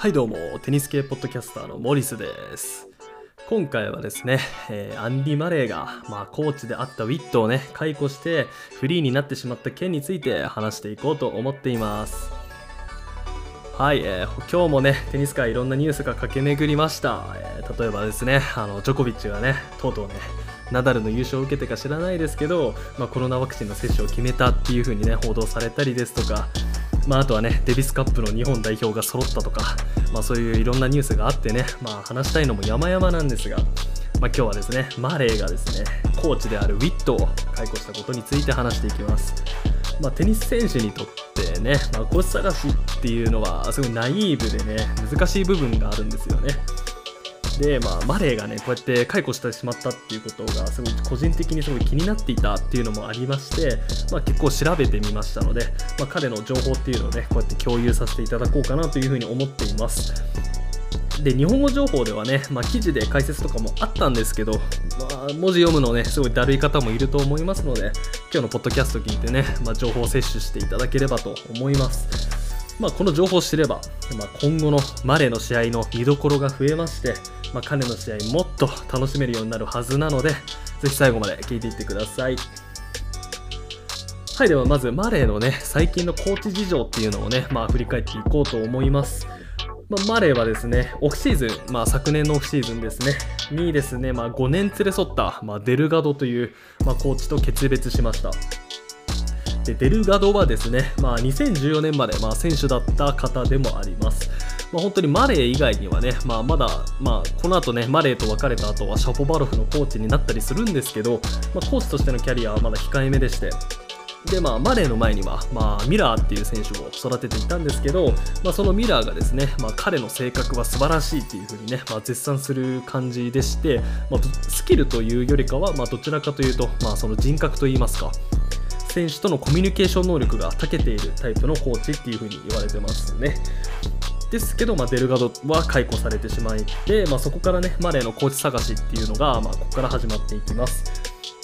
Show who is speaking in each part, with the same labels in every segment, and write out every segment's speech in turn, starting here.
Speaker 1: はいどうもテニス系ポッドキャスターのモリスです。今回はですね、えーアンディ・マレーが、まあ、コーチであったウィットをね解雇してフリーになってしまった件について話していこうと思っています。はい、えー今日もねテニス界いろんなニュースが駆け巡りました、えー例えばですねあのジョコビッチがねとうとうねナダルの優勝を受けてか知らないですけど、まあ、コロナワクチンの接種を決めたっていう風にね報道されたりですとかまあ、あとはね、デビスカップの日本代表が揃ったとか、まあ、そういういろんなニュースがあってね、まあ、話したいのも山々なんですが、まあ、今日はですね、マレーがですね、コーチであるウィットを解雇したことについて話していきます。まあ、テニス選手にとってね、まあ、コーチ探しっていうのはすごいナイーブでね、難しい部分があるんですよね。で、まあ、マレーがね、こうやって解雇してしまったっていうことが、すごい個人的にすごい気になっていたっていうのもありまして、まあ、結構調べてみましたので、まあ、彼の情報っていうのをね、こうやって共有させていただこうかなというふうに思っています。で、日本語情報ではね、まあ、記事で解説とかもあったんですけど、まあ、文字読むのね、すごいだるい方もいると思いますので、今日のポッドキャスト聞いてね、まあ、情報を摂取していただければと思います。まあ、この情報を知れば、まあ、今後のマレーの試合の見どころが増えまして、まあ、彼の試合もっと楽しめるようになるはずなので、ぜひ最後まで聞いていってください。はい、ではまずマレーのね、最近のコーチ事情っていうのをね、まあ振り返っていこうと思います。まあ、マレーはですね、オフシーズン、まあ昨年のオフシーズンですね、にですね、まあ5年連れ添った、まあ、デルガドという、まあ、コーチと決別しました。でデルガドはですね、まあ、2014年まで、まあ、選手だった方でもあります。まあ、本当にマレー以外にはね、まあ、まだ、まあ、この後ね、マレーと別れた後はシャポバロフのコーチになったりするんですけど、まあ、コーチとしてのキャリアはまだ控えめでして、で、まあ、マレーの前には、まあ、ミラーっていう選手を育てていたんですけど、まあ、そのミラーがですね、まあ、彼の性格は素晴らしいっていう風にね、まあ、絶賛する感じでして、まあ、スキルというよりかは、まあ、どちらかというと、まあ、その人格といいますか、選手とのコミュニケーション能力が長けているタイプのコーチっていう風に言われてますね。ですけど、まあ、デルガドは解雇されてしまいで、まあ、そこからね、マレーのコーチ探しっていうのが、まあ、ここから始まっていきます。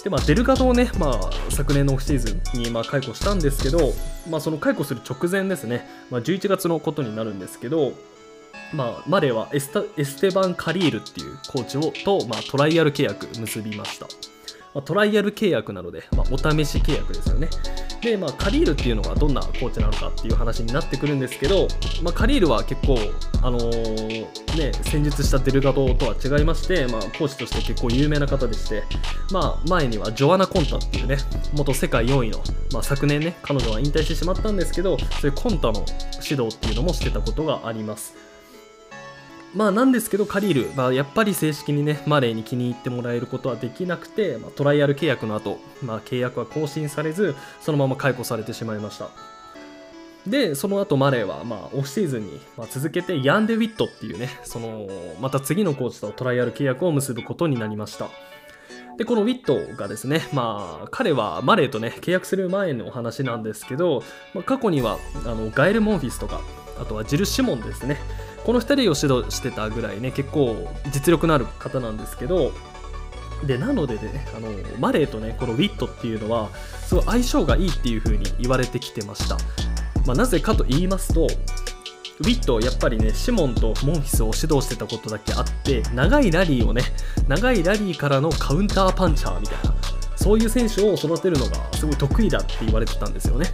Speaker 1: で、まあ、デルガドをね、まあ、昨年のオフシーズンに、ま、解雇したんですけど、まあ、その解雇する直前ですね、まあ、11月のことになるんですけど、まあ、マレーはエステバン・カリールっていうコーチをと、ま、トライアル契約結びました。まあ、トライアル契約なので、まあ、お試し契約ですよね。で、まあ、カリールっていうのがどんなコーチなのかっていう話になってくるんですけど、まあ、カリールは結構、あのーね、戦術したデルガドとは違いまして、まあ、コーチとして結構有名な方でして、まあ、前にはジョアナ・コンタっていうね、元世界4位の、まあ、昨年ね、彼女は引退してしまったんですけど、そういうコンタの指導っていうのもしてたことがあります。まあなんですけど、カリール、まあ、やっぱり正式にね、マレーに気に入ってもらえることはできなくて、まあ、トライアル契約の後、まあ、契約は更新されず、そのまま解雇されてしまいました。で、その後マレーは、まあ、オフシーズンに、まあ、続けてヤンデ・ウィットっていうね、その、また次のコーチとトライアル契約を結ぶことになりました。で、このウィットがですね、まあ、彼はマレーとね、契約する前のお話なんですけど、まあ、過去には、あの、ガエル・モンフィスとか、あとはジル・シモンですね、この2人を指導してたぐらいね、結構実力のある方なんですけど、で、なのでね、あの、マレーとね、このウィットっていうのは、すごい相性がいいっていう風に言われてきてました。まあ、なぜかと言いますと、ウィットやっぱりね、シモンとモンフィスを指導してたことだけあって、長いラリーをね、長いラリーからのカウンターパンチャーみたいな、そういう選手を育てるのがすごい得意だって言われてたんですよね。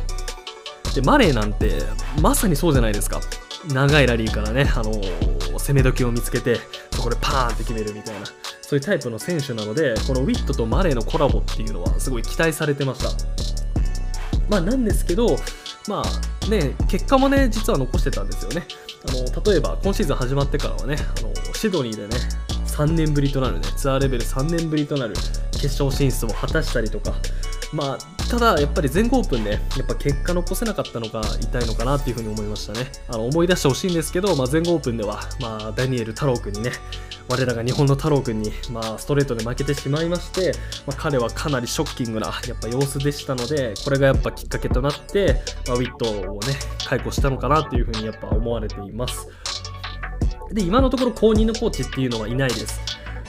Speaker 1: で、マレーなんて、まさにそうじゃないですか。長いラリーからね、あのー攻め時を見つけて、そこでパーンって決めるみたいな、そういうタイプの選手なので、このウィットとマレーのコラボっていうのはすごい期待されてました。まあ、なんですけど、まあね、結果もね、実は残してたんですよね。あの例えば、今シーズン始まってからはね、あのシドニーでね、3年ぶりとなるね、ツアーレベル3年ぶりとなる決勝進出を果たしたりとか、まあ、ただやっぱり全豪オープンで、やっぱ結果残せなかったのが痛いのかなっていうふうに思いましたね。あの思い出してほしいんですけど、まあ、全豪オープンでは、まあ、ダニエル太郎君にね、我らが日本の太郎君に、まあ、ストレートで負けてしまいまして、まあ、彼はかなりショッキングなやっぱ様子でしたので、これがやっぱきっかけとなって、まあ、ウィットをね、解雇したのかなっていうふうにやっぱ思われています。で、今のところ公認のコーチっていうのはいないです。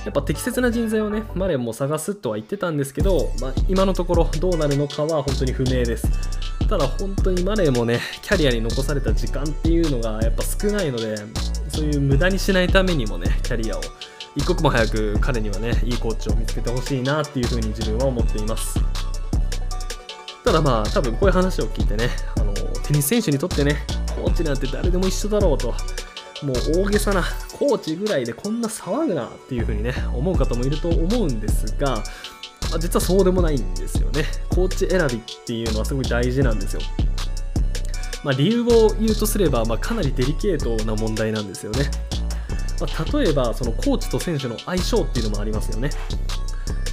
Speaker 1: やっぱ適切な人材をね、マレンも探すとは言ってたんですけど、まあ、今のところどうなるのかは本当に不明です。ただ本当にマレーもね、キャリアに残された時間っていうのがやっぱ少ないので、そういう無駄にしないためにもねキャリアを一刻も早く彼にはねいいコーチを見つけてほしいなっていうふうに自分は思っていますただまあ多分こういう話を聞いてねあのテニス選手にとってねコーチなんて誰でも一緒だろうともう大げさなコーチぐらいでこんな騒ぐなっていう風にね思う方もいると思うんですが実はそうでもないんですよね。コーチ選びっていうのはすごい大事なんですよ。まあ、理由を言うとすれば、まあ、かなりデリケートな問題なんですよね、まあ、例えばそのコーチと選手の相性っていうのもありますよね、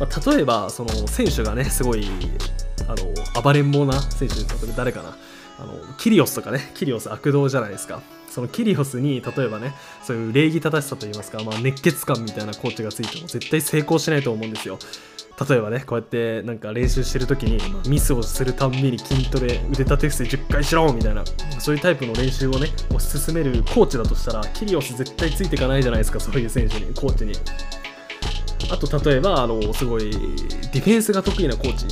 Speaker 1: まあ、例えばその選手がねすごいあの暴れん坊な選手です例えば誰かな。あのキリオスとかねキリオス悪道じゃないですか。そのキリオスに例えばねそういう礼儀正しさといいますか、まあ、熱血感みたいなコーチがついても絶対成功しないと思うんですよ。例えばねこうやってなんか練習してる時にミスをするたんびに筋トレ腕立て伏せ10回しろみたいなそういうタイプの練習をね推し進めるコーチだとしたらキリオス絶対ついていかないじゃないですかそういう選手にコーチにあと例えばあのすごいディフェンスが得意なコーチ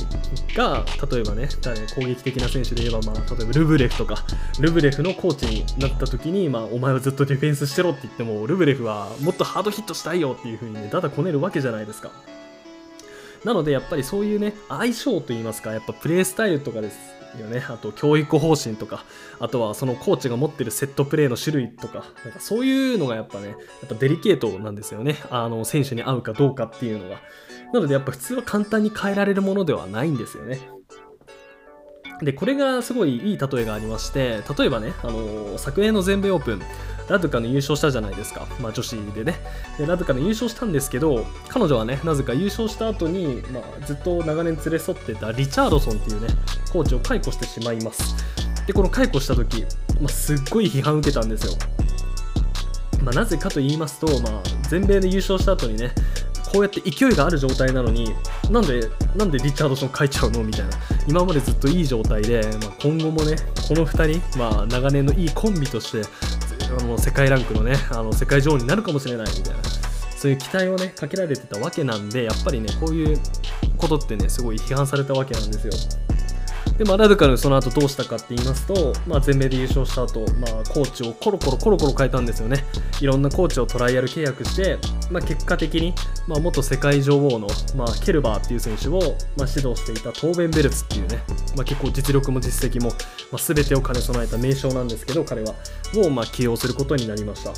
Speaker 1: が例えばね攻撃的な選手で言えば、まあ、例えばルブレフとかルブレフのコーチになった時に、まあ、お前はずっとディフェンスしてろって言ってもルブレフはもっとハードヒットしたいよっていう風にねだだこねるわけじゃないですか。なのでやっぱりそういうね相性といいますかやっぱプレースタイルとかです。よね。あと教育方針とかあとはそのコーチが持ってるセットプレーの種類とかなんかそういうのがやっぱねやっぱデリケートなんですよね。あの選手に合うかどうかっていうのが。なのでやっぱ普通は簡単に変えられるものではないんですよね。でこれがすごいいい例えがありまして例えばね、あの昨年の全米オープンラドカの優勝したじゃないですか、まあ、女子でね。でラドカの優勝したんですけど彼女はねなぜか優勝した後に、まあ、ずっと長年連れ添ってたリチャードソンっていうねコーチを解雇してしまいます。でこの解雇した時、まあ、すっごい批判受けたんですよ。まあ、なぜかと言いますと、まあ、全米で優勝した後にねこうやって勢いがある状態なのになんでなんでリチャードソン書いちゃうの？みたいな。今までずっといい状態で、まあ、今後もねこの2人、まあ、長年のいいコンビとしてあの世界ランクのねあの世界女王になるかもしれないみたいな。そういう期待をねかけられてたわけなんでやっぱりねこういうことってねすごい批判されたわけなんですよ。で、まあ、ラドカルその後どうしたかって言いますと、まあ、全米で優勝した後、まあ、コーチをコロコロコロコロ変えたんですよね。いろんなコーチをトライアル契約して、まあ、結果的に、まあ、元世界女王の、まあ、ケルバーっていう選手を、まあ、指導していたトーベンベルツっていうね、まあ、結構実力も実績も、まあ、全てを兼ね備えた名将なんですけど、彼は、を、まあ、起用することになりました。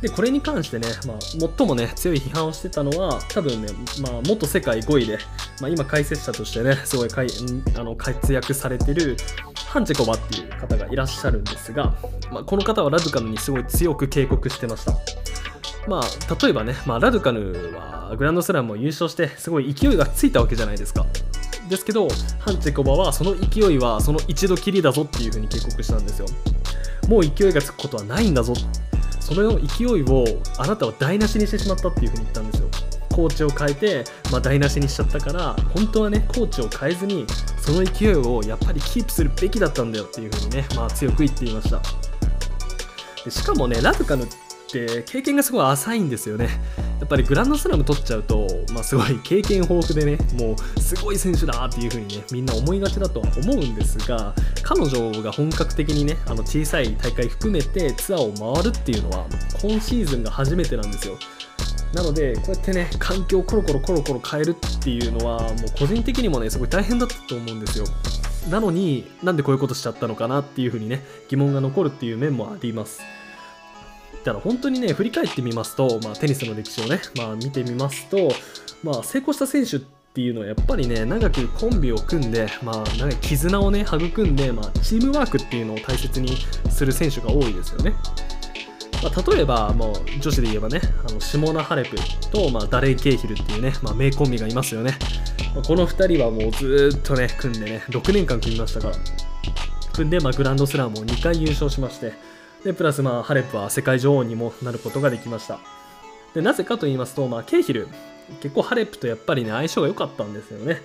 Speaker 1: で、これに関してね、まあ、最もね、強い批判をしてたのは、多分ね、まあ、元世界5位で、まあ、今解説者としてね、すごいかいあの活躍されてる、ハンチェコバっていう方がいらっしゃるんですが、まあ、この方はラドカヌにすごい強く警告してました。まあ、例えばね、まあ、ラドカヌはグランドスラムを優勝して、すごい勢いがついたわけじゃないですか。ですけど、ハンチェコバはその勢いはその一度きりだぞっていう風に警告したんですよ。もう勢いがつくことはないんだぞその勢いをあなたは台無しにしてしまったっていうふうに言ったんですよ。コーチを変えて、まあ、台無しにしちゃったから本当はねコーチを変えずにその勢いをやっぱりキープするべきだったんだよっていうふうにね、まあ、強く言っていました。でしかもねラブカヌって経験がすごい浅いんですよね。やっぱりグランドスラム取っちゃうと、まあ、すごい経験豊富でねもうすごい選手だっていう風にねみんな思いがちだとは思うんですが彼女が本格的にねあの小さい大会含めてツアーを回るっていうのは今シーズンが初めてなんですよ。なのでこうやってね環境をコロコロコロコロ変えるっていうのはもう個人的にもねすごい大変だったと思うんですよ。なのになんでこういうことしちゃったのかなっていう風にね疑問が残るっていう面もあります。だから本当にね、振り返ってみますと、まあ、テニスの歴史をね、まあ、見てみますと、まあ、成功した選手っていうのはやっぱりね、長くコンビを組んで、まあ、長い絆をね、育んで、まあ、チームワークっていうのを大切にする選手が多いですよね。まあ、例えば、もう女子で言えばね、あのシモナ・ハレプと、まあ、ダレイ・ケイヒルっていうね、まあ、名コンビがいますよね。まあ、この2人はもうずっとね、組んでね、6年間組みましたから。組んで、まあ、グランドスラムを2回優勝しまして、で、プラス、まあ、ハレプは世界女王にもなることができました。で、なぜかと言いますと、まあ、ケイヒル、結構ハレプとやっぱりね、相性が良かったんですよね。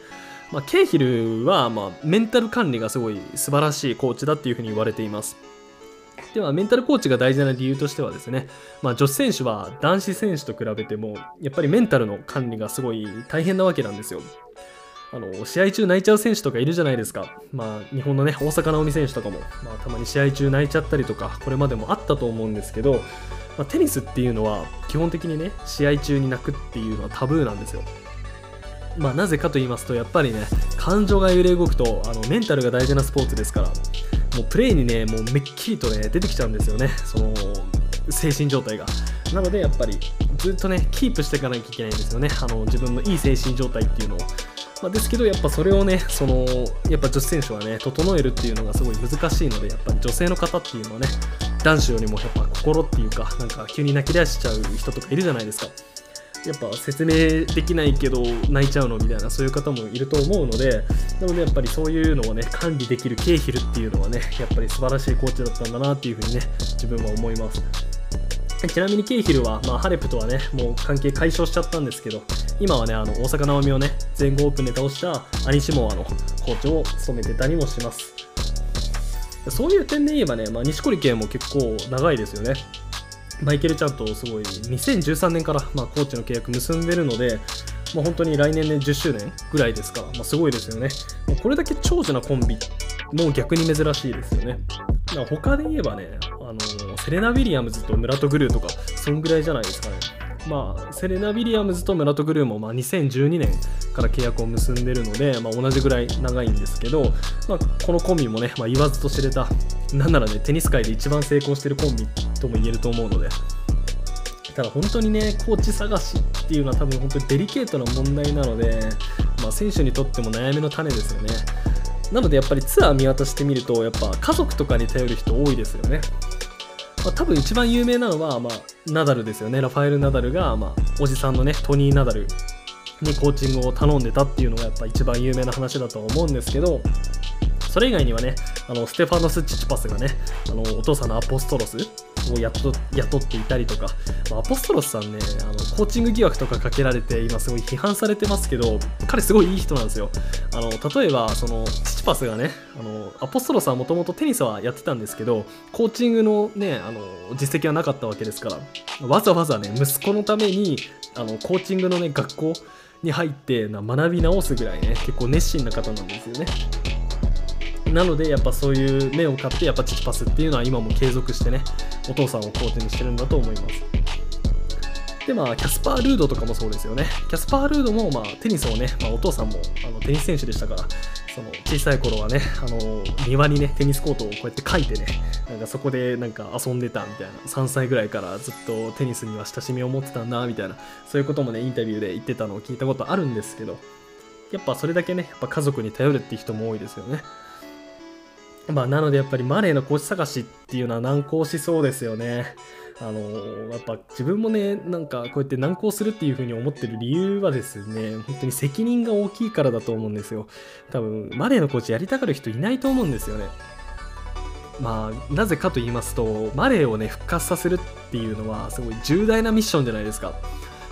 Speaker 1: まあ、ケイヒルは、まあ、メンタル管理がすごい素晴らしいコーチだっていうふうに言われています。では、メンタルコーチが大事な理由としてはですね、まあ、女子選手は男子選手と比べても、やっぱりメンタルの管理がすごい大変なわけなんですよ。あの試合中泣いちゃう選手とかいるじゃないですか、まあ、日本のね大坂なおみ選手とかも、まあ、たまに試合中泣いちゃったりとかこれまでもあったと思うんですけど、まあ、テニスっていうのは基本的にね試合中に泣くっていうのはタブーなんですよ。まあ、なぜかと言いますとやっぱりね感情が揺れ動くとあのメンタルが大事なスポーツですからもうプレーにねもうめっきりとね出てきちゃうんですよね。その精神状態が。なのでやっぱりずっとねキープしていかなきゃいけないんですよね。あの自分のいい精神状態っていうのを。まあ、ですけど、やっぱそれをね、そのやっぱ女子選手はね、整えるっていうのがすごい難しいので、やっぱり女性の方っていうのはね、男子よりもやっぱ心っていうか、なんか急に泣き出しちゃう人とかいるじゃないですか。やっぱ説明できないけど泣いちゃうのみたいなそういう方もいると思うのでなのでやっぱりそういうのをね管理できるケイヒルっていうのはねやっぱり素晴らしいコーチだったんだなっていうふうにね自分は思いますちなみにケイヒルは、まあ、ハレプとはねもう関係解消しちゃったんですけど今はねあの大阪なおみをね全豪オープンで倒したアニシモアのコーチを務めてたりもしますそういう点で言えばね、まあ、錦織圭も結構長いですよねマイケル・ちゃんとすごい2013年から、まあ、コーチの契約結んでるので、まあ、本当に来年で、10周年ぐらいですから、まあ、すごいですよね。これだけ長寿なコンビも逆に珍しいですよね。他で言えばね、あのセレナ・ウィリアムズとムラト・グルーとか、そんぐらいじゃないですかね。まあ、セレナ・ウィリアムズとムラト・グルーもまあ2012年から契約を結んでるので、まあ、同じぐらい長いんですけど、まあ、このコンビもね、まあ、言わずと知れた、なんならね、テニス界で一番成功してるコンビとも言えると思うので、ただ本当にね、コーチ探しっていうのは多分本当にデリケートな問題なので、まあ、選手にとっても悩みの種ですよね。なのでやっぱりツアー見渡してみると、やっぱ家族とかに頼る人多いですよね。まあ、多分一番有名なのは、まあ、ナダルですよね。ラファエル・ナダルが、まあ、おじさんのね、トニー・ナダルにコーチングを頼んでたっていうのがやっぱ一番有名な話だとは思うんですけど、それ以外にはね、あのステファノス・チチパスがね、あのお父さんのアポストロスを雇っていたりとか、まあ、アポストロスさんねあのコーチング疑惑とかかけられて今すごい批判されてますけど彼すごいいい人なんですよ。あの例えばそのチチパスがねあのアポストロスはもともとテニスはやってたんですけどコーチングのねあの実績はなかったわけですからわざわざね息子のためにあのコーチングのね学校に入ってな学び直すぐらいね結構熱心な方なんですよね。なのでやっぱそういう目を買ってやっぱチチパスっていうのは今も継続してねお父さんをコーチにしてるんだと思います。でまあキャスパー・ルードとかもそうですよね。キャスパー・ルードもまあテニスをね、まあ、お父さんもあのテニス選手でしたからその小さい頃はねあの庭にねテニスコートをこうやって書いてねなんかそこでなんか遊んでたみたいな3歳ぐらいからずっとテニスには親しみを持ってたんだみたいなそういうこともねインタビューで言ってたのを聞いたことあるんですけどやっぱそれだけねやっぱ家族に頼るっていう人も多いですよね。まあ、なのでやっぱりマネーのコーチ探しっていうのは難航しそうですよね。あの、やっぱ自分もね、なんかこうやって難航するっていうふうに思ってる理由はですね、本当に責任が大きいからだと思うんですよ。多分、マネーのコーチやりたがる人いないと思うんですよね。まあ、なぜかと言いますと、マレーをね、復活させるっていうのは、すごい重大なミッションじゃないですか。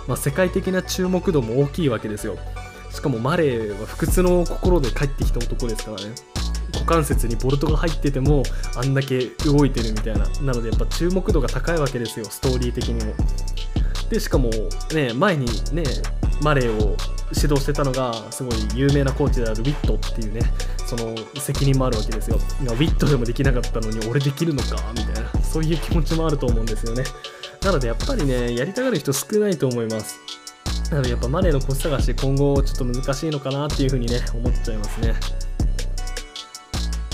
Speaker 1: まあ、世界的な注目度も大きいわけですよ。しかもマレーは不屈の心で帰ってきた男ですからね。股関節にボルトが入っててもあんだけ動いてるみたいな。なのでやっぱ注目度が高いわけですよストーリー的にも。でしかもね前にねマレーを指導してたのがすごい有名なコーチであるウィットっていうねその責任もあるわけですよ。ウィットでもできなかったのに俺できるのか？みたいな。そういう気持ちもあると思うんですよね。なのでやっぱりねやりたがる人少ないと思います。なのでやっぱマネーのコス探し今後ちょっと難しいのかなっていうふうにね思っちゃいますね。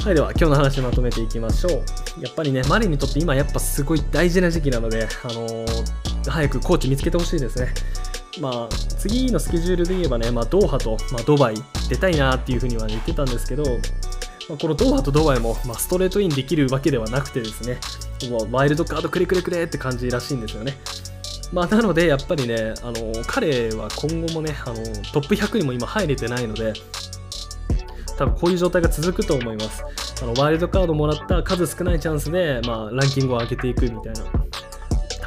Speaker 1: はい、では今日の話まとめていきましょう。やっぱりね、マリンにとって今やっぱすごい大事な時期なので、あのー、早くコーチ見つけてほしいですね。まあ、次のスケジュールで言えばね、まあ、ドーハと、まあ、ドバイ出たいなっていうふうには、言ってたんですけど、まあ、このドーハとドバイも、まあ、ストレートインできるわけではなくてですね、もうワイルドカードくれくれくれって感じらしいんですよね。まあ、なので、やっぱりね、あの彼は今後もねあの、トップ100にも今入れてないので、多分こういう状態が続くと思います。あのワイルドカードもらった数少ないチャンスで、まあ、ランキングを上げていくみたいな。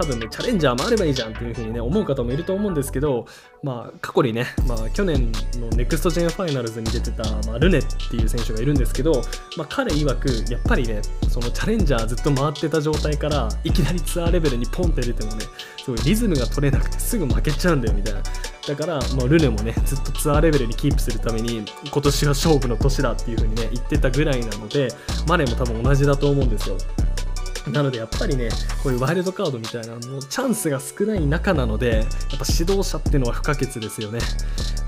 Speaker 1: 多分ね、チャレンジャーもあればいいじゃんっていう風にね、思う方もいると思うんですけど、まあ、過去にね、まあ、去年のネクストジェンファイナルズに出てた、まあ、ルネっていう選手がいるんですけど、まあ、彼曰く、やっぱりね、そのチャレンジャーずっと回ってた状態から、いきなりツアーレベルにポンって出てもね、すごいリズムが取れなくてすぐ負けちゃうんだよみたいな。だから、もうルネもね、ずっとツアーレベルにキープするために、今年は勝負の年だっていう風にね、言ってたぐらいなので、マネも多分同じだと思うんですよ。なのでやっぱりね、こういうワイルドカードみたいなのチャンスが少ない中なので、やっぱ指導者っていうのは不可欠ですよね。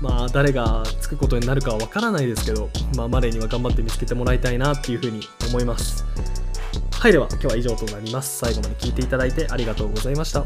Speaker 1: まあ誰がつくことになるかはわからないですけど、まあマレーには頑張って見つけてもらいたいなっていうふうに思います。はい、では今日は以上となります。最後まで聞いていただいてありがとうございました。